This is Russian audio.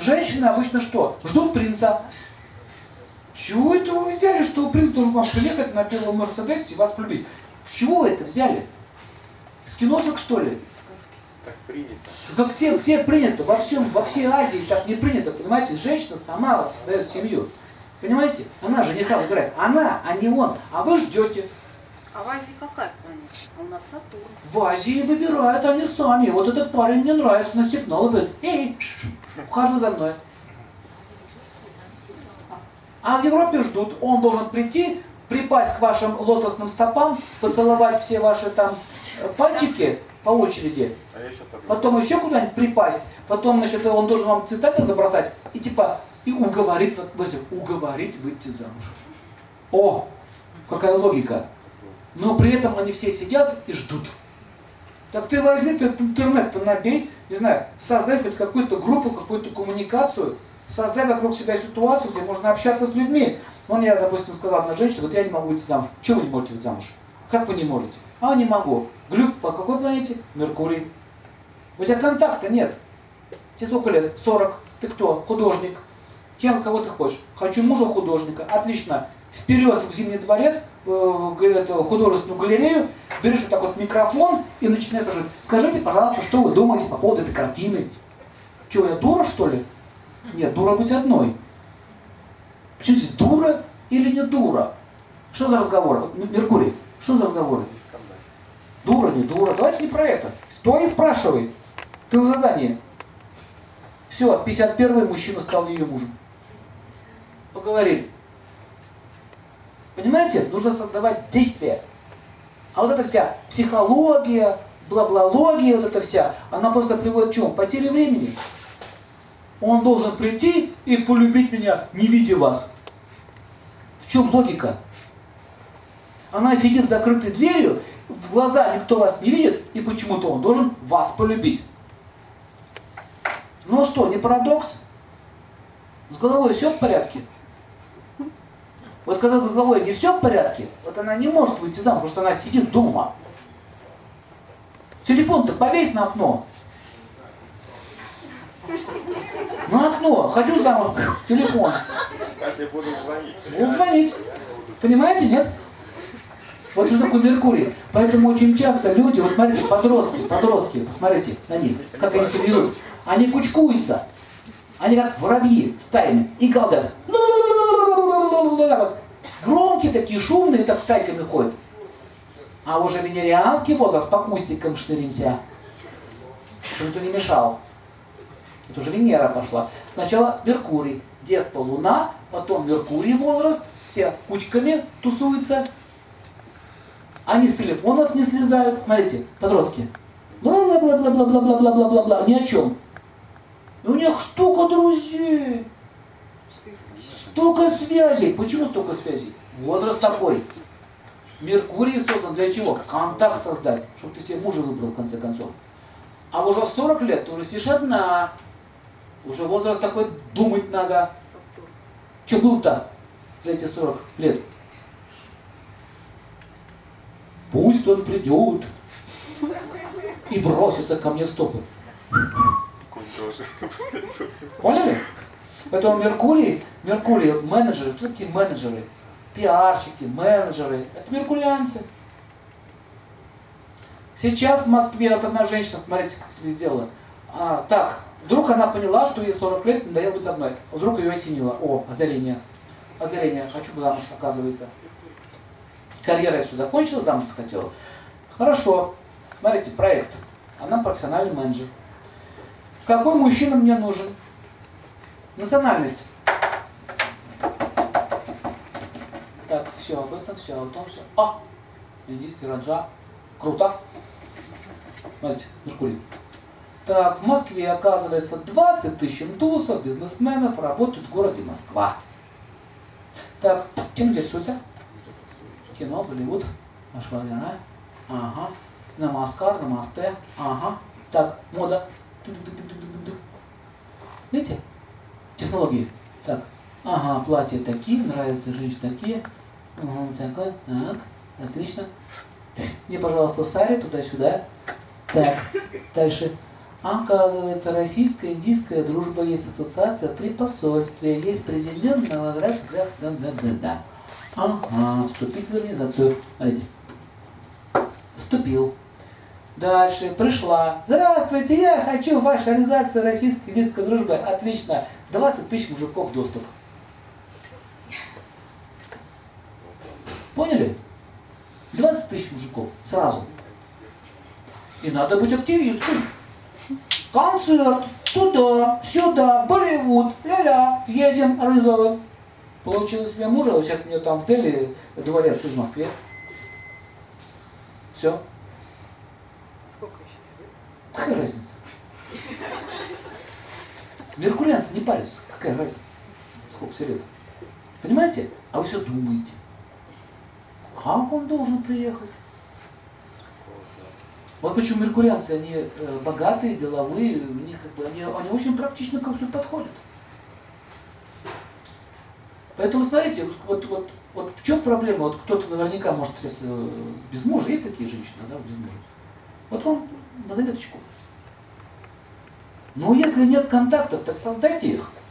женщины обычно что? Ждут принца. Чего это вы взяли, что принц должен вам приехать на белом Мерседесе и вас полюбить? С чего вы это взяли? С киношек, что ли? Так принято. Как где, где принято? Во всем, во всей Азии так не принято, понимаете? Женщина сама вот создает семью. Понимаете? Она жениха выбирает. Она, а не он. А вы ждете. А в Азии какая планета? А у нас Сатурн. В Азии выбирают они сами. Вот этот парень мне нравится, на сигнал и говорит, эй, ухаживай за мной. А в Европе ждут. Он должен прийти, припасть к вашим лотосным стопам, поцеловать все ваши там э, пальчики по очереди, А потом еще куда-нибудь припасть, потом, значит, он должен вам цитаты забросать и типа, и уговорить, вот, уговорить выйти замуж. О, какая логика. Но при этом они все сидят и ждут. Так ты возьми этот интернет, ты набей, не знаю, создай хоть какую-то группу, какую-то коммуникацию, создай вокруг себя ситуацию, где можно общаться с людьми. Вон я, допустим, сказал одной женщине, вот я не могу выйти замуж. Чего вы не можете выйти замуж? Как вы не можете? А, не могу. Глюк по какой планете? Меркурий. У тебя контакта нет. Тебе сколько лет? 40. Ты кто? Художник. Кем, кого ты хочешь? Хочу мужа художника. Отлично. Вперед в Зимний дворец, э, в художественную галерею, берешь вот так вот микрофон и начинаешь спрашивать, скажите, пожалуйста, что вы думаете по поводу этой картины? Че, я дура, что ли? Нет, дура быть одной. Почему здесь дура или не дура? Что за М- Меркурий, что за скандаль. Дура, не дура. Давайте не про это. Стой и спрашивай. Ты на задании. Все, 51-й мужчина стал ее мужем. Поговорили. Понимаете? Нужно создавать действия. А вот эта вся психология, бла-блалогия, вот эта вся, она просто приводит к чему? Потере времени. Он должен прийти и полюбить меня, не видя вас. В чем логика? Она сидит с закрытой дверью, в глаза никто вас не видит, и почему-то он должен вас полюбить. Ну что, не парадокс? С головой все в порядке? Вот когда с головой не все в порядке, вот она не может выйти замуж, потому что она сидит дома. Телефон-то повесь на окно. На окно. Хочу замуж. Телефон. Кстати, буду звонить. Будут звонить. Понимаете, нет? Вот что такое Меркурий. Поэтому очень часто люди, вот смотрите, подростки, подростки, посмотрите на них, как они себя ведут. Они кучкуются. Они как воробьи стаями и галдят. Громкие такие, шумные, так стайками ходят. А уже венерианский возраст по кустикам штыримся. Чтобы никто не мешал. Это уже Венера пошла. Сначала Меркурий, детство Луна, потом Меркурий возраст, все кучками тусуются. Они с телефонов не слезают. Смотрите, подростки. Бла-бла-бла-бла-бла-бла-бла-бла-бла, ни о чем. И у них столько друзей, столько связей. Почему столько связей? Возраст такой. Меркурий создан для чего? Контакт создать, чтобы ты себе мужа выбрал в конце концов. А уже в 40 лет ты уже сидишь одна. Уже возраст такой, думать надо. Что был-то за эти 40 лет? Пусть он придет и бросится ко мне в стопы. Поняли? Поэтому Меркурий, Меркурий, менеджеры, кто такие менеджеры? Пиарщики, менеджеры, это меркурианцы. Сейчас в Москве вот одна женщина, смотрите, как себе сделала. А, так, вдруг она поняла, что ей 40 лет, надоело быть одной. Вдруг ее осенило. О, озарение. Озарение. Хочу замуж, оказывается. Карьера я все закончила, замуж захотела. Хорошо. Смотрите, проект. Она профессиональный менеджер. Какой мужчина мне нужен? Национальность. Так, все об этом, все о том, все. А! Индийский раджа. Круто. Смотрите, Меркурий. Так, в Москве, оказывается, 20 тысяч индусов, бизнесменов работают в городе Москва. Так, чем интересуется? Кино, Болливуд, Ашварина. Ага. Намаскар, намасте. Ага. Так, мода. Видите? Технологии. Так. Ага, платья такие, нравятся женщины такие. Ага, такое. Так. Отлично. Мне, пожалуйста, сари туда-сюда. Так, дальше. Оказывается, российско-индийская дружба есть ассоциация при посольстве, есть президент Новоград, да, да, да, да. Ага, вступить в организацию. Смотрите. Вступил. Дальше пришла. Здравствуйте, я хочу в вашу организацию российско-индийской дружбы. Отлично. 20 тысяч мужиков доступ. Поняли? 20 тысяч мужиков сразу. И надо быть активистом. Концерт, туда, сюда, Болливуд, ля-ля, едем, организовываем. Получила себе мужа, сейчас у меня там в Дели дворец из Москвы. Все. Сколько еще себе? Какая разница? Меркурианцы не парятся. Какая разница? Сколько все лет? Понимаете? А вы все думаете. Как он должен приехать? Вот почему меркурианцы, они э, богатые, деловые, у них как бы, они, они очень практично ко всему подходят. Поэтому смотрите, вот, вот, вот, вот в чем проблема? Вот кто-то наверняка может, э, без мужа, есть такие женщины, да, без мужа. Вот вам на заметочку. Но если нет контактов, так создайте их.